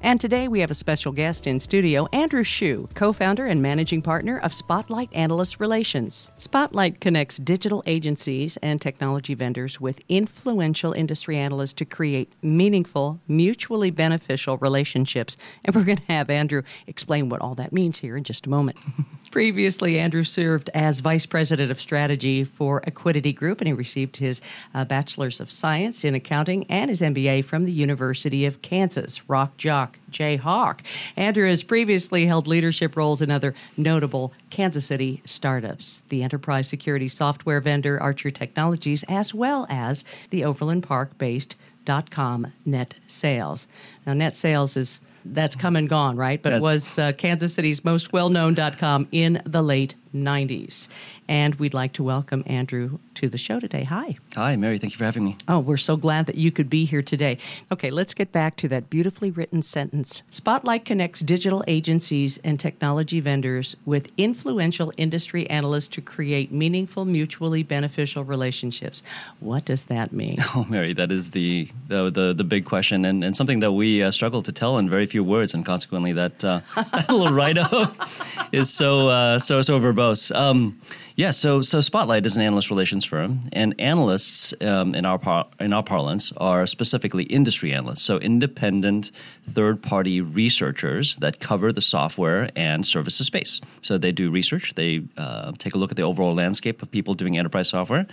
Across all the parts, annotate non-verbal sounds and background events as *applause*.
And today we have a special guest in studio, Andrew Hsu, co founder and managing partner of Spotlight Analyst Relations. Spotlight connects digital agencies and technology vendors with influential industry analysts to create meaningful, mutually beneficial relationships. And we're going to have Andrew explain what all that means here in just a moment. *laughs* Previously, Andrew served as vice president of strategy for Acquity Group, and he received his uh, bachelor's of science in accounting and his MBA from the University of Kansas. Rock jock Jay Hawk. Andrew has previously held leadership roles in other notable Kansas City startups, the enterprise security software vendor Archer Technologies, as well as the Overland Park based .com net sales. Now, net sales is that's come and gone, right? But it was uh, Kansas City's most well known dot .com in the late 90s. And we'd like to welcome Andrew to the show today. Hi. Hi, Mary. Thank you for having me. Oh, we're so glad that you could be here today. Okay, let's get back to that beautifully written sentence. Spotlight connects digital agencies and technology vendors with influential industry analysts to create meaningful, mutually beneficial relationships. What does that mean? *laughs* Oh, Mary, that is the the the, the big question, and, and something that we uh, struggle to tell in very few words, and consequently, that, uh, *laughs* that little write up *laughs* is so uh, so so verbose. Um, yeah, so so Spotlight is an analyst relations firm, and analysts um, in our par- in our parlance are specifically industry analysts, so independent third party researchers that cover the software and services space. So they do research, they uh, take a look at the overall landscape of people doing enterprise software,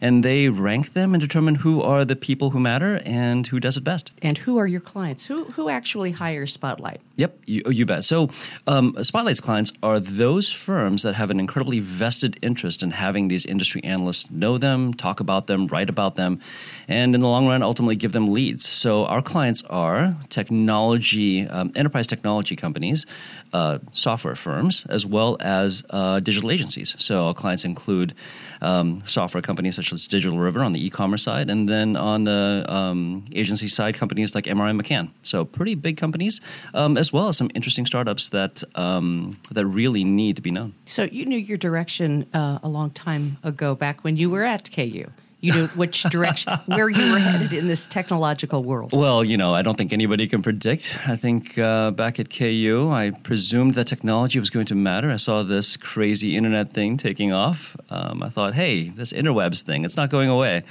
and they rank them and determine who are the people who matter and who does it best. And who are your clients? Who who actually hires Spotlight? Yep, you, you bet. So um, Spotlight's clients are those firms that have an incredibly vested interest in having these industry analysts know them, talk about them, write about them, and in the long run, ultimately give them leads. So our clients are technology, um, enterprise technology companies, uh, software firms, as well as uh, digital agencies. So our clients include um, software companies such as Digital River on the e-commerce side, and then on the um, agency side, companies like MRM McCann. So pretty big companies, um, as well as some interesting startups that um, that really need to be known. So you knew your direction uh, a long time ago, back when you were at KU. You know which direction, *laughs* where you were headed in this technological world. Well, you know, I don't think anybody can predict. I think uh, back at KU, I presumed that technology was going to matter. I saw this crazy internet thing taking off. Um, I thought, hey, this interwebs thing, it's not going away.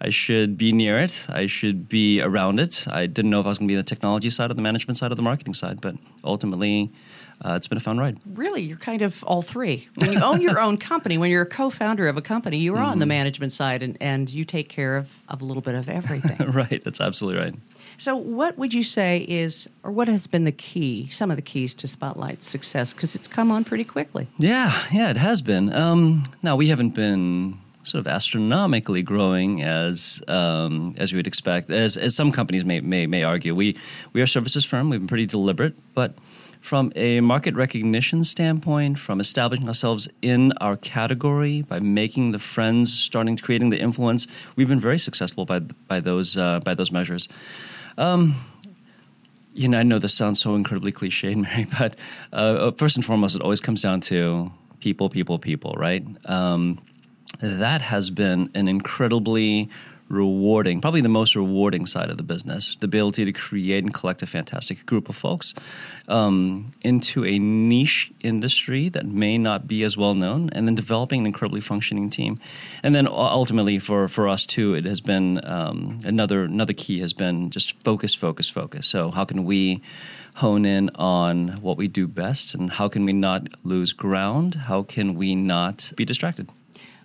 I should be near it. I should be around it. I didn't know if I was going to be on the technology side or the management side or the marketing side, but ultimately, uh, it's been a fun ride. Really, you're kind of all three. When you own your own *laughs* company, when you're a co-founder of a company, you're mm-hmm. on the management side and, and you take care of, of a little bit of everything. *laughs* right, that's absolutely right. So, what would you say is, or what has been the key, some of the keys to Spotlight's success? Because it's come on pretty quickly. Yeah, yeah, it has been. Um, now, we haven't been sort of astronomically growing as um, as we would expect, as, as some companies may, may may argue. We we are a services firm. We've been pretty deliberate, but from a market recognition standpoint, from establishing ourselves in our category by making the friends, starting creating the influence, we've been very successful by by those uh, by those measures. Um, you know, I know this sounds so incredibly cliched, *laughs* Mary, but uh, first and foremost, it always comes down to people, people, people, right? Um, that has been an incredibly rewarding, probably the most rewarding side of the business, the ability to create and collect a fantastic group of folks um, into a niche industry that may not be as well known, and then developing an incredibly functioning team. And then ultimately, for, for us too, it has been um, another another key has been just focus, focus, focus. So how can we hone in on what we do best, and how can we not lose ground? How can we not be distracted?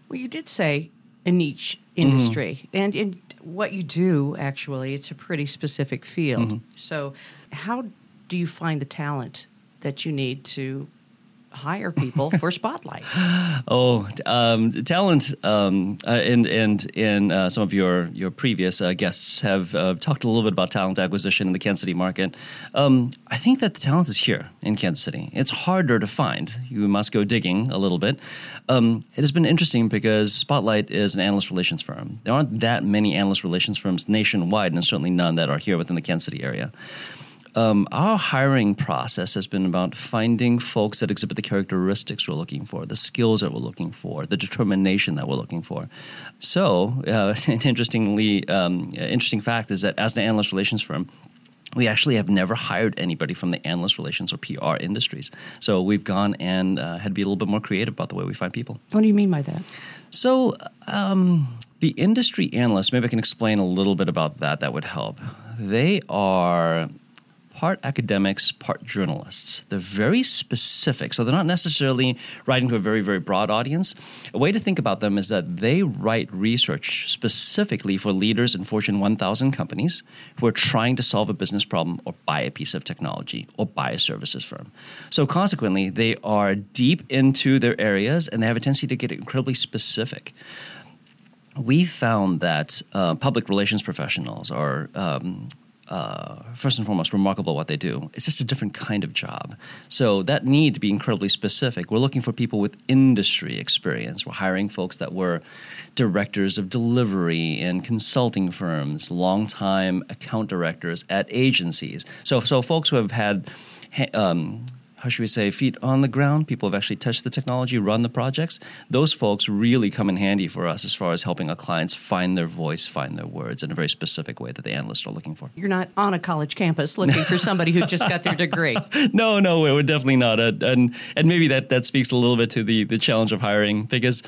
Well, you did say a niche industry, mm-hmm. and in what you do, actually, it's a pretty specific field. Mm-hmm. So, how do you find the talent that you need to hire people for Spotlight? *gasps* oh, um, talent, um, uh, and and in uh, some of your your previous uh, guests have uh, talked a little bit about talent acquisition in the Kansas City market. Um, I think that the talent is here in Kansas City. It's harder to find. You must go digging a little bit. Um, it has been interesting because Spotlight is an analyst relations firm. There aren't that many analyst relations firms nationwide, and certainly none that are here within the Kansas City area. Um, our hiring process has been about finding folks that exhibit the characteristics we're looking for, the skills that we're looking for, the determination that we're looking for. So, uh, *laughs* an interestingly um, interesting fact is that as an analyst relations firm, we actually have never hired anybody from the analyst relations or PR industries. So we've gone and uh, had to be a little bit more creative about the way we find people. What do you mean by that? So, um, the industry analysts, maybe I can explain a little bit about that. That would help. They are part academics, part journalists. They're very specific. So they're not necessarily writing to a very, very broad audience. A way to think about them is that they write research specifically for leaders in Fortune 1000 companies who are trying to solve a business problem or buy a piece of technology or buy a services firm. So consequently, they are deep into their areas and they have a tendency to get incredibly specific we found that uh, public relations professionals are um, uh, first and foremost remarkable what they do. It's just a different kind of job. So that need to be incredibly specific. We're looking for people with industry experience. We're hiring folks that were directors of delivery in consulting firms, longtime account directors at agencies. So so folks who have had um, how should we say, feet on the ground. People have actually touched the technology, run the projects. Those folks really come in handy for us as far as helping our clients find their voice, find their words in a very specific way that the analysts are looking for. You're not on a college campus looking for somebody who just got their degree. *laughs* no, no, we're definitely not. Uh, and and maybe that that speaks a little bit to the the challenge of hiring because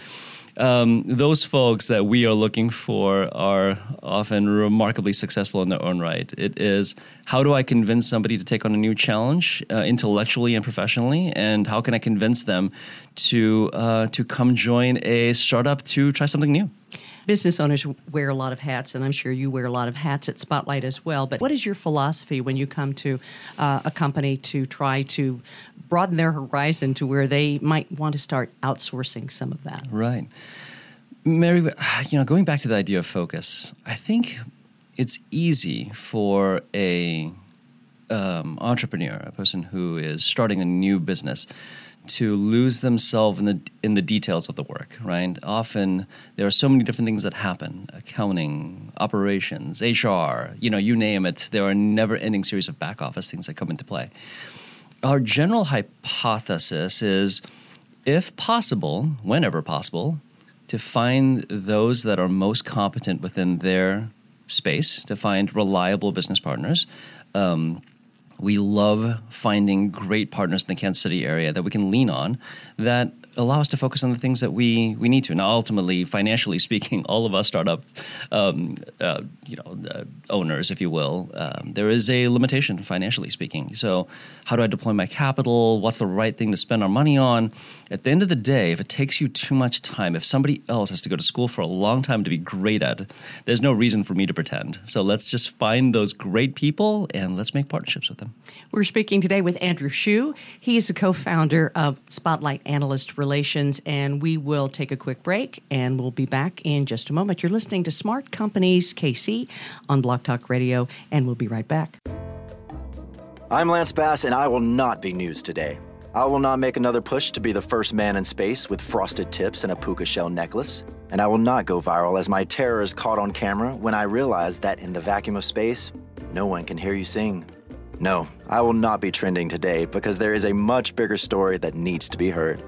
um, those folks that we are looking for are often remarkably successful in their own right. It is how do I convince somebody to take on a new challenge uh, intellectually and professionally, and how can I convince them to uh, to come join a startup to try something new? Business owners wear a lot of hats, and I'm sure you wear a lot of hats at Spotlight as well. But what is your philosophy when you come to uh, a company to try to broaden their horizon to where they might want to start outsourcing some of that? Right. Mary, you know, going back to the idea of focus, I think it's easy for a um, entrepreneur, a person who is starting a new business, to lose themselves in the in the details of the work. Right? Often there are so many different things that happen: accounting, operations, HR. You know, you name it. There are never-ending series of back office things that come into play. Our general hypothesis is, if possible, whenever possible, to find those that are most competent within their space, to find reliable business partners. Um, we love finding great partners in the Kansas City area that we can lean on that allow us to focus on the things that we, we need to. Now, ultimately, financially *laughs* speaking, all of us startup, um, uh, you know, uh, owners, if you will, um, there is a limitation financially speaking. So, how do I deploy my capital? What's the right thing to spend our money on? At the end of the day, if it takes you too much time, if somebody else has to go to school for a long time to be great at, there's no reason for me to pretend. So let's just find those great people and let's make partnerships with them. We're speaking today with Andrew Hsu. He is the co-founder of Spotlight Analyst Relations, and we will take a quick break and we'll be back in just a moment. You're listening to Smart Companies KC on Blog Talk Radio, and we'll be right back. I'm Lance Bass, and I will not be news today. I will not make another push to be the first man in space with frosted tips and a puka shell necklace. And I will not go viral as my terror is caught on camera when I realize that in the vacuum of space, no one can hear you sing. No, I will not be trending today because there is a much bigger story that needs to be heard.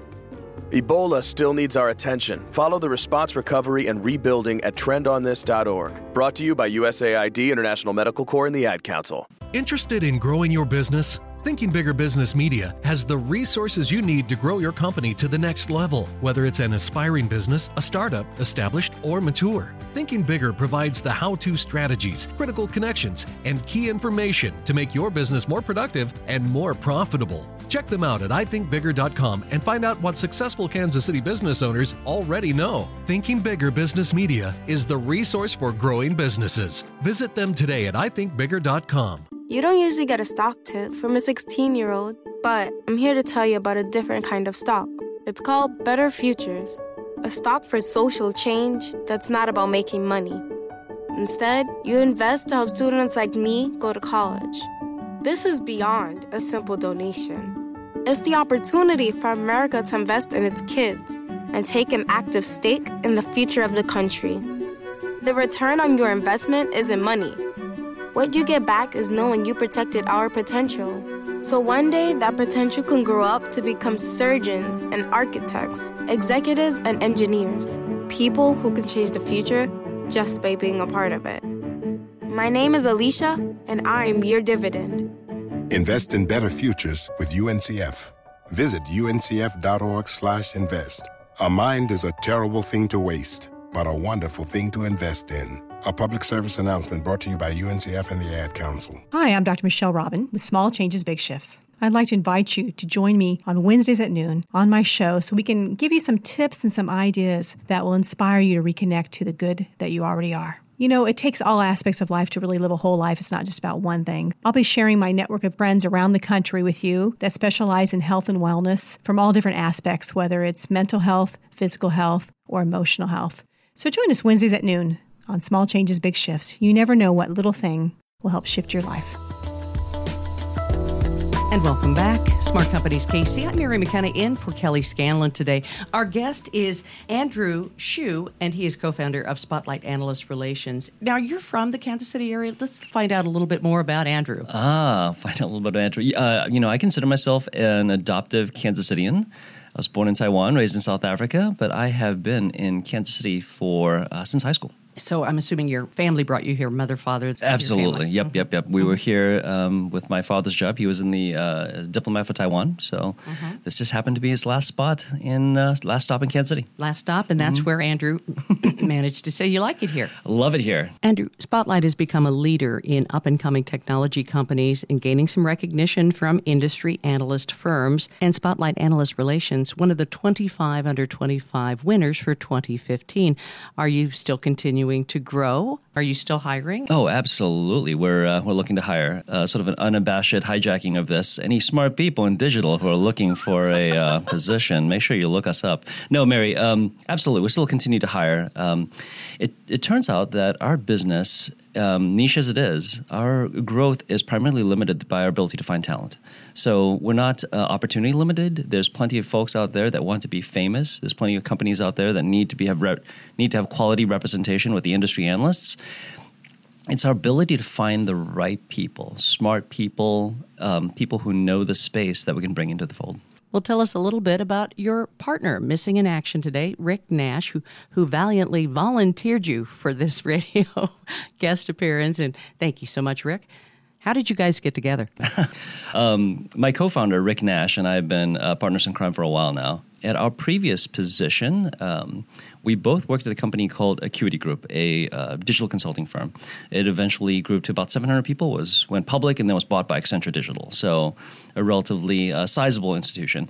Ebola still needs our attention. Follow the response, recovery, and rebuilding at trendonthis.org. Brought to you by USAID, International Medical Corps, and the Ad Council. Interested in growing your business? Thinking Bigger Business Media has the resources you need to grow your company to the next level, whether it's an aspiring business, a startup, established, or mature. Thinking Bigger provides the how to strategies, critical connections, and key information to make your business more productive and more profitable. Check them out at ithinkbigger.com and find out what successful Kansas City business owners already know. Thinking Bigger Business Media is the resource for growing businesses. Visit them today at ithinkbigger.com. You don't usually get a stock tip from a 16 year old, But I'm here to tell you about a different kind of stock. It's called Better Futures, a stock for social change that's not about making money. Instead, you invest to help students like me go to college. This is beyond a simple donation. It's the opportunity for America to invest in its kids and take an active stake in the future of the country. The return on your investment isn't money. What you get back is knowing you protected our potential. So one day, that potential can grow up to become surgeons and architects, executives and engineers, people who can change the future just by being a part of it. My name is Alicia, and I'm your dividend. Invest in better futures with UNCF. Visit uncf.org/invest. A mind is a terrible thing to waste, but a wonderful thing to invest in. A public service announcement brought to you by UNCF and the Ad Council. Hi, I'm Dr. Michelle Robin with Small Changes, Big Shifts. I'd like to invite you to join me on Wednesdays at noon on my show so we can give you some tips and some ideas that will inspire you to reconnect to the good that you already are. You know, it takes all aspects of life to really live a whole life. It's not just about one thing. I'll be sharing my network of friends around the country with you that specialize in health and wellness from all different aspects, whether it's mental health, physical health, or emotional health. So join us Wednesdays at noon on Small Changes, Big Shifts. You never know what little thing will help shift your life. And welcome back, Smart Companies KC. I'm Mary McKenna in for Kelly Scanlon today. Our guest is Andrew Hsu, and he is co founder of Spotlight Analyst Relations. Now, you're from the Kansas City area. Let's find out a little bit more about Andrew. Ah, *laughs* find out a little bit about Andrew. Uh, you know, I consider myself an adoptive Kansas Citian. I was born in Taiwan, raised in South Africa, but I have been in Kansas City for uh, since high school. So I'm assuming your family brought you here, mother, father. Absolutely. Yep, mm-hmm. yep, yep. We mm-hmm. were here um, with my father's job. He was in the uh, diplomat for Taiwan, so mm-hmm. this just happened to be his last spot in uh, last stop in Kansas City. Last stop, and that's mm-hmm. where Andrew *coughs* managed to say you like it here. Love it here. Andrew, Spotlight has become a leader in up and coming technology companies and gaining some recognition from industry analyst firms. And Spotlight Analyst Relations, one of the 25 under 25 winners for 2015. Are you still continuing? Continuing to grow. Are you still hiring? Oh, absolutely. We're uh, we're looking to hire uh, sort of an unabashed hijacking of this. Any smart people in digital who are looking for a uh, *laughs* position, make sure you look us up. No, Mary, um, absolutely. We still continue to hire. Um, it it turns out that our business um, niche as it is, our growth is primarily limited by our ability to find talent. So we're not uh, opportunity limited. There's plenty of folks out there that want to be famous. There's plenty of companies out there that need to be have rep, need to have quality representation with the industry analysts. It's our ability to find the right people, smart people, um, people who know the space that we can bring into the fold. Well, tell us a little bit about your partner missing in action today, Rick Nash, who, who valiantly volunteered you for this *laughs* radio guest appearance. And thank you so much, Rick. How did you guys get together? *laughs* um, my co founder, Rick Nash, and I have been uh, partners in crime for a while now. At our previous position, um, we both worked at a company called Acquity Group, a uh, digital consulting firm. It eventually grew to about 700 people, was went public, and then was bought by Accenture Digital. So, a relatively uh, sizable institution.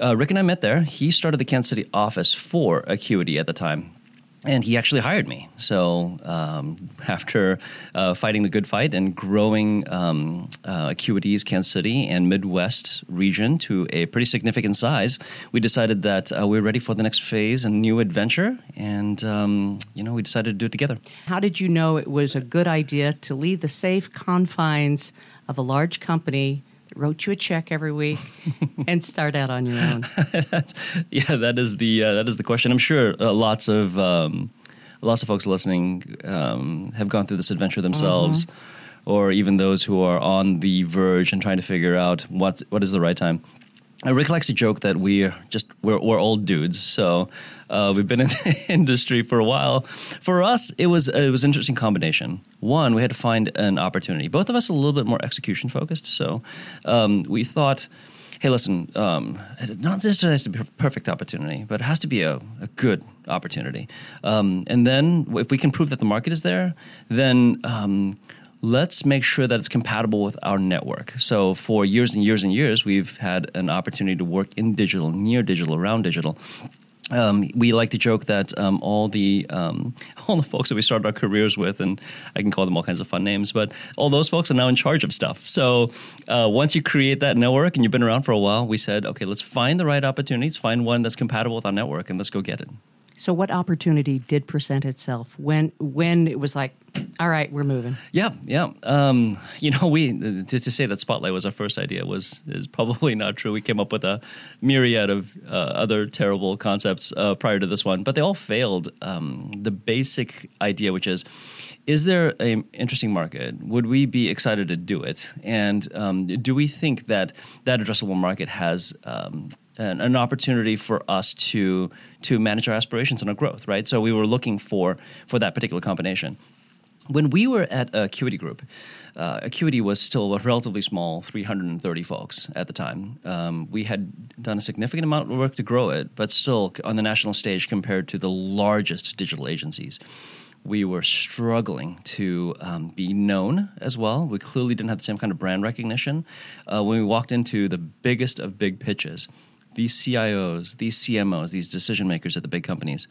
Uh, Rick and I met there. He started the Kansas City office for Acquity at the time and he actually hired me. So um, after uh, fighting the good fight and growing um, uh, Acquity's Kansas City and Midwest region to a pretty significant size, we decided that uh, we are ready for the next phase and new adventure. And um, you know, we decided to do it together. How did you know it was a good idea to leave the safe confines of a large company wrote you a check every week *laughs* and start out on your own? *laughs* yeah, that is the uh, that is the question. I'm sure uh, lots of um, lots of folks listening um, have gone through this adventure themselves, mm-hmm. or even those who are on the verge and trying to figure out what what is the right time. Rick likes to joke that we just we're, we're old dudes, so uh, we've been in *laughs* the industry for a while. For us, it was it was an interesting combination. One, we had to find an opportunity. Both of us a little bit more execution focused, so um, we thought, hey, listen, um, not necessarily has to be a perfect opportunity, but it has to be a, a good opportunity. Um, and then, if we can prove that the market is there, then um, let's make sure that it's compatible with our network. So for years and years and years, we've had an opportunity to work in digital, near digital, around digital. um, we like to joke that um, all the um, *laughs* all the folks that we started our careers with, and I can call them all kinds of fun names, but all those folks are now in charge of stuff. So uh, once you create that network and you've been around for a while, we said, okay, let's find the right opportunities, find one that's compatible with our network, and let's go get it. So, what opportunity did present itself when when it was like, all right, we're moving? Yeah, yeah. Um, you know, we to, to, say that Spotlight was our first idea was is probably not true. We came up with a myriad of uh, other terrible concepts uh, prior to this one, but they all failed. Um, the basic idea, which is, is there an interesting market? Would we be excited to do it? And um, do we think that that addressable market has um, an, an, opportunity for us to to manage our aspirations and our growth, right? So we were looking for for that particular combination. When we were at Acquity Group, uh, Acquity was still a relatively small, 330 folks at the time. Um, we had done a significant amount of work to grow it, but still on the national stage compared to the largest digital agencies we were struggling to um, be known as well. We clearly didn't have the same kind of brand recognition. Uh, when we walked into the biggest of big pitches, these CIOs, these CMOs, these decision makers at the big companies,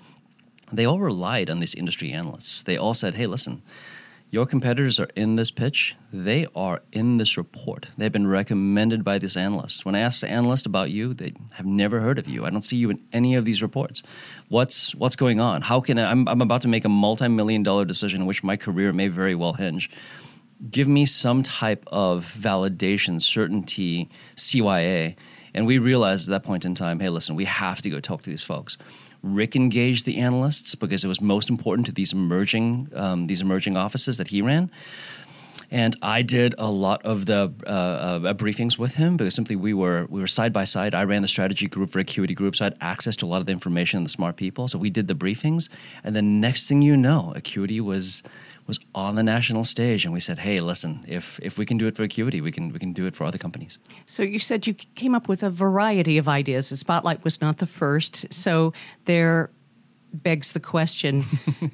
they all relied on these industry analysts. They all said, hey, listen, your competitors are in this pitch. They are in this report. They've been recommended by this analyst. When I ask the analyst about you, they have never heard of you. I don't see you in any of these reports. What's what's going on? How can I, I'm, I'm about to make a multi-million dollar decision in which my career may very well hinge. Give me some type of validation, certainty, CYA and we realized at that point in time, hey, listen, we have to go talk to these folks. Rick engaged the analysts because it was most important to these emerging um, these emerging offices that he ran. And I did a lot of the uh, uh, briefings with him because simply we were we were side by side. I ran the strategy group for Acquity Group, so I had access to a lot of the information and the smart people. So we did the briefings, and the next thing you know, Acquity was was on the national stage, and we said, "Hey, listen, if if we can do it for Acquity, we can we can do it for other companies." So you said you came up with a variety of ideas. The Spotlight was not the first, so there begs the question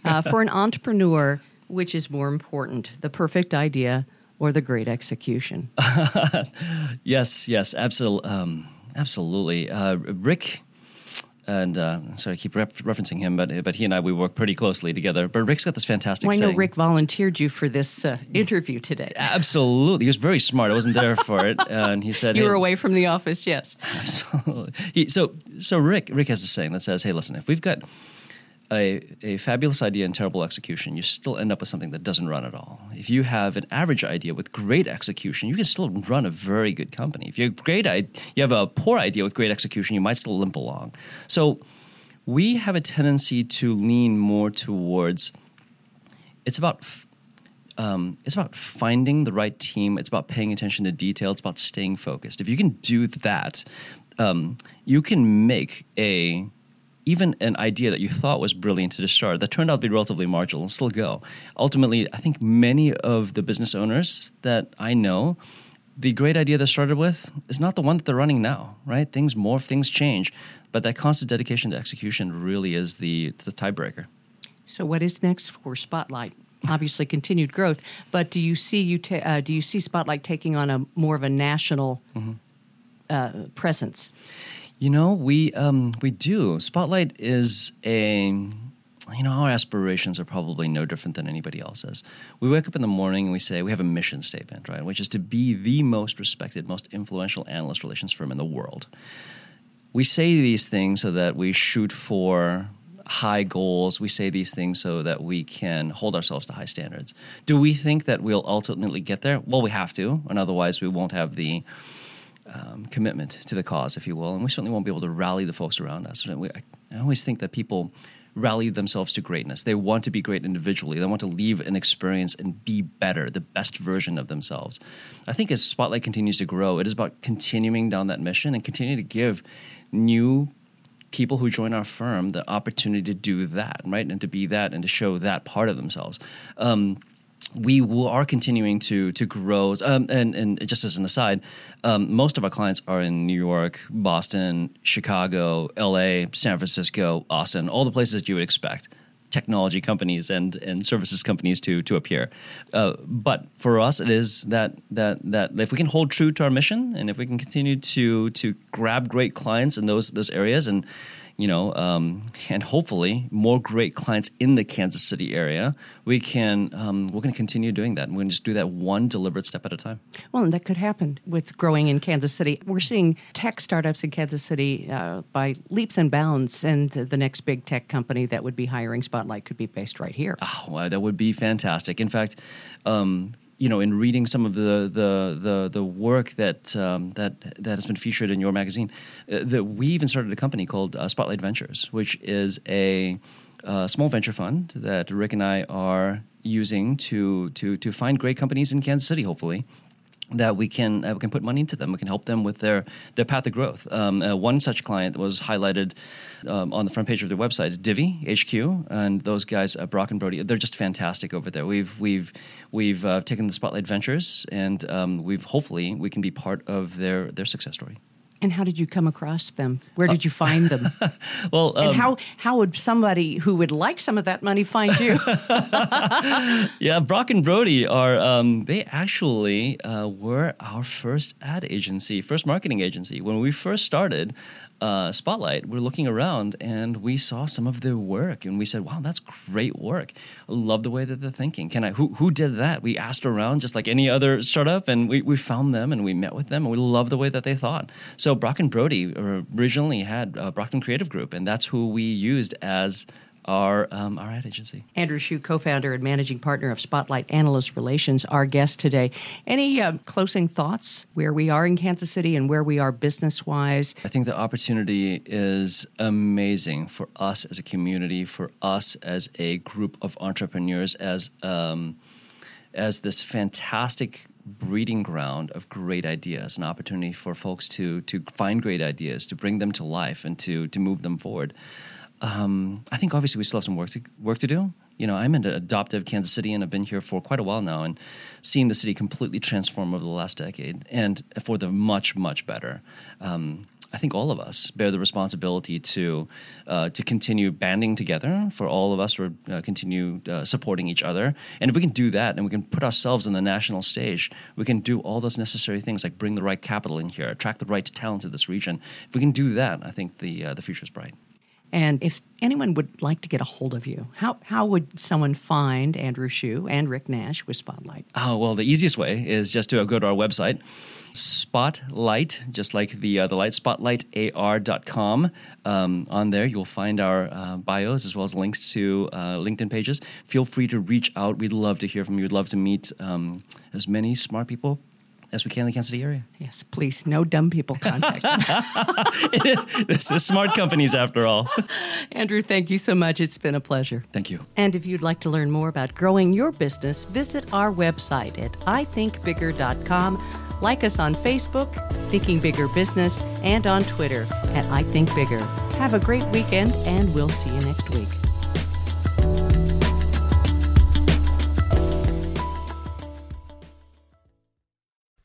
uh, for an entrepreneur: which is more important, the perfect idea or the great execution? *laughs* yes, yes, absolutely, um, absolutely. Uh, Rick and uh, sorry, I keep ref- referencing him, but but he and I we work pretty closely together. But Rick's got this fantastic. Well, I know saying. Rick volunteered you for this uh, interview today. *laughs* Absolutely, he was very smart. I wasn't there for it, and he said *laughs* you hey, were away from the office. Yes, absolutely. He, so so Rick Rick has a saying that says, "Hey, listen, if we've got a, a fabulous idea and terrible execution, you still end up with something that doesn't run at all. If you have an average idea with great execution, you can still run a very good company. If you have great, you have a poor idea with great execution, you might still limp along. So we have a tendency to lean more towards. It's about. Um, it's about finding the right team. It's about paying attention to detail. It's about staying focused. If you can do that, um, you can make a even an idea that you thought was brilliant to start that turned out to be relatively marginal and still go. Ultimately, I think many of the business owners that I know, the great idea they started with is not the one that they're running now, right? Things morph, things change, but that constant dedication to execution really is the, the tiebreaker. So, what is next for Spotlight? Obviously, continued growth, but do you see you ta- uh, do you see Spotlight taking on a more of a national mm-hmm. uh, presence? You know, we um, we do. Spotlight is a you know, our aspirations are probably no different than anybody else's. We wake up in the morning and we say we have a mission statement, right? Which is to be the most respected, most influential analyst relations firm in the world. We say these things so that we shoot for high goals. We say these things so that we can hold ourselves to high standards. Do we think that we'll ultimately get there? Well, we have to, and otherwise we won't have the um, commitment to the cause, if you will, and we certainly won't be able to rally the folks around us. We, I always think that people rally themselves to greatness. They want to be great individually. They want to leave an experience and be better, the best version of themselves. I think as Spotlight continues to grow, it is about continuing down that mission and continuing to give new people who join our firm the opportunity to do that, right, and to be that and to show that part of themselves. Um, we are continuing to to grow. Um, and, and just as an aside, um, most of our clients are in New York, Boston, Chicago, L.A., San Francisco, Austin, all the places that you would expect technology companies and, and services companies to to appear. Uh, but for us, it is that that that if we can hold true to our mission and if we can continue to to grab great clients in those those areas and you know, um, and hopefully more great clients in the Kansas City area, we can um, we're going to continue doing that. We're going to just do that one deliberate step at a time. Well, and that could happen with growing in Kansas City. We're seeing tech startups in Kansas City uh, by leaps and bounds, and the next big tech company that would be hiring Spotlight could be based right here. Oh, that would be fantastic. In fact. Um, you know, in reading some of the the the, the work that um, that that has been featured in your magazine, uh, that we even started a company called uh, Spotlight Ventures, which is a uh, small venture fund that Rick and I are using to to to find great companies in Kansas City, hopefully, that we can uh, we can put money into them. We can help them with their their path of growth. Um, uh, one such client was highlighted um, on the front page of their website, Divvy HQ, and those guys, uh, Brock and Brody, they're just fantastic over there. We've we've we've uh, taken the Spotlight Ventures, and um, we've hopefully we can be part of their their success story. And how did you come across them? Where did you find them? *laughs* well, um, and how how would somebody who would like some of that money find you? *laughs* yeah, Brock and Brody are um, they actually uh, were our first ad agency, first marketing agency when we first started uh, Spotlight, we're looking around and we saw some of their work and we said, wow, that's great work. I love the way that they're thinking. Can I, who, who did that? We asked around just like any other startup and we, we found them and we met with them and we love the way that they thought. So Brock and Brody originally had uh, Brockton Creative Group and that's who we used as our um, our ad agency. Andrew Hsu, co-founder and managing partner of Spotlight Analyst Relations, our guest today. Any uh, closing thoughts where we are in Kansas City and where we are business wise? I think the opportunity is amazing for us as a community, for us as a group of entrepreneurs, as um, as this fantastic breeding ground of great ideas, an opportunity for folks to to find great ideas, to bring them to life, and to to move them forward um, I think obviously we still have some work to work to do. You know, I'm an adoptive Kansas City, and I've been here for quite a while now, and seeing the city completely transform over the last decade, and for the much much better. Um, I think all of us bear the responsibility to uh, to continue banding together. For all of us, to uh, continue uh, supporting each other. And if we can do that, and we can put ourselves on the national stage, we can do all those necessary things like bring the right capital in here, attract the right talent to this region. If we can do that, I think the uh, the future is bright. And if anyone would like to get a hold of you, how, how would someone find Andrew Hsu and Rick Nash with Spotlight? Oh, well, the easiest way is just to go to our website, Spotlight, just like the, uh, the light, spotlightar.com. Um, on there, you'll find our uh, bios as well as links to uh, LinkedIn pages. Feel free to reach out. We'd love to hear from you. We'd love to meet um, as many smart people as we can in the Kansas City area. Yes, please, no dumb people contact. *laughs* this is smart companies after all. *laughs* Andrew, thank you so much. It's been a pleasure. Thank you. And if you'd like to learn more about growing your business, visit our website at ithinkbigger.com. Like us on Facebook, Thinking Bigger Business, and on Twitter at I Think Bigger. Have a great weekend, and we'll see you next week.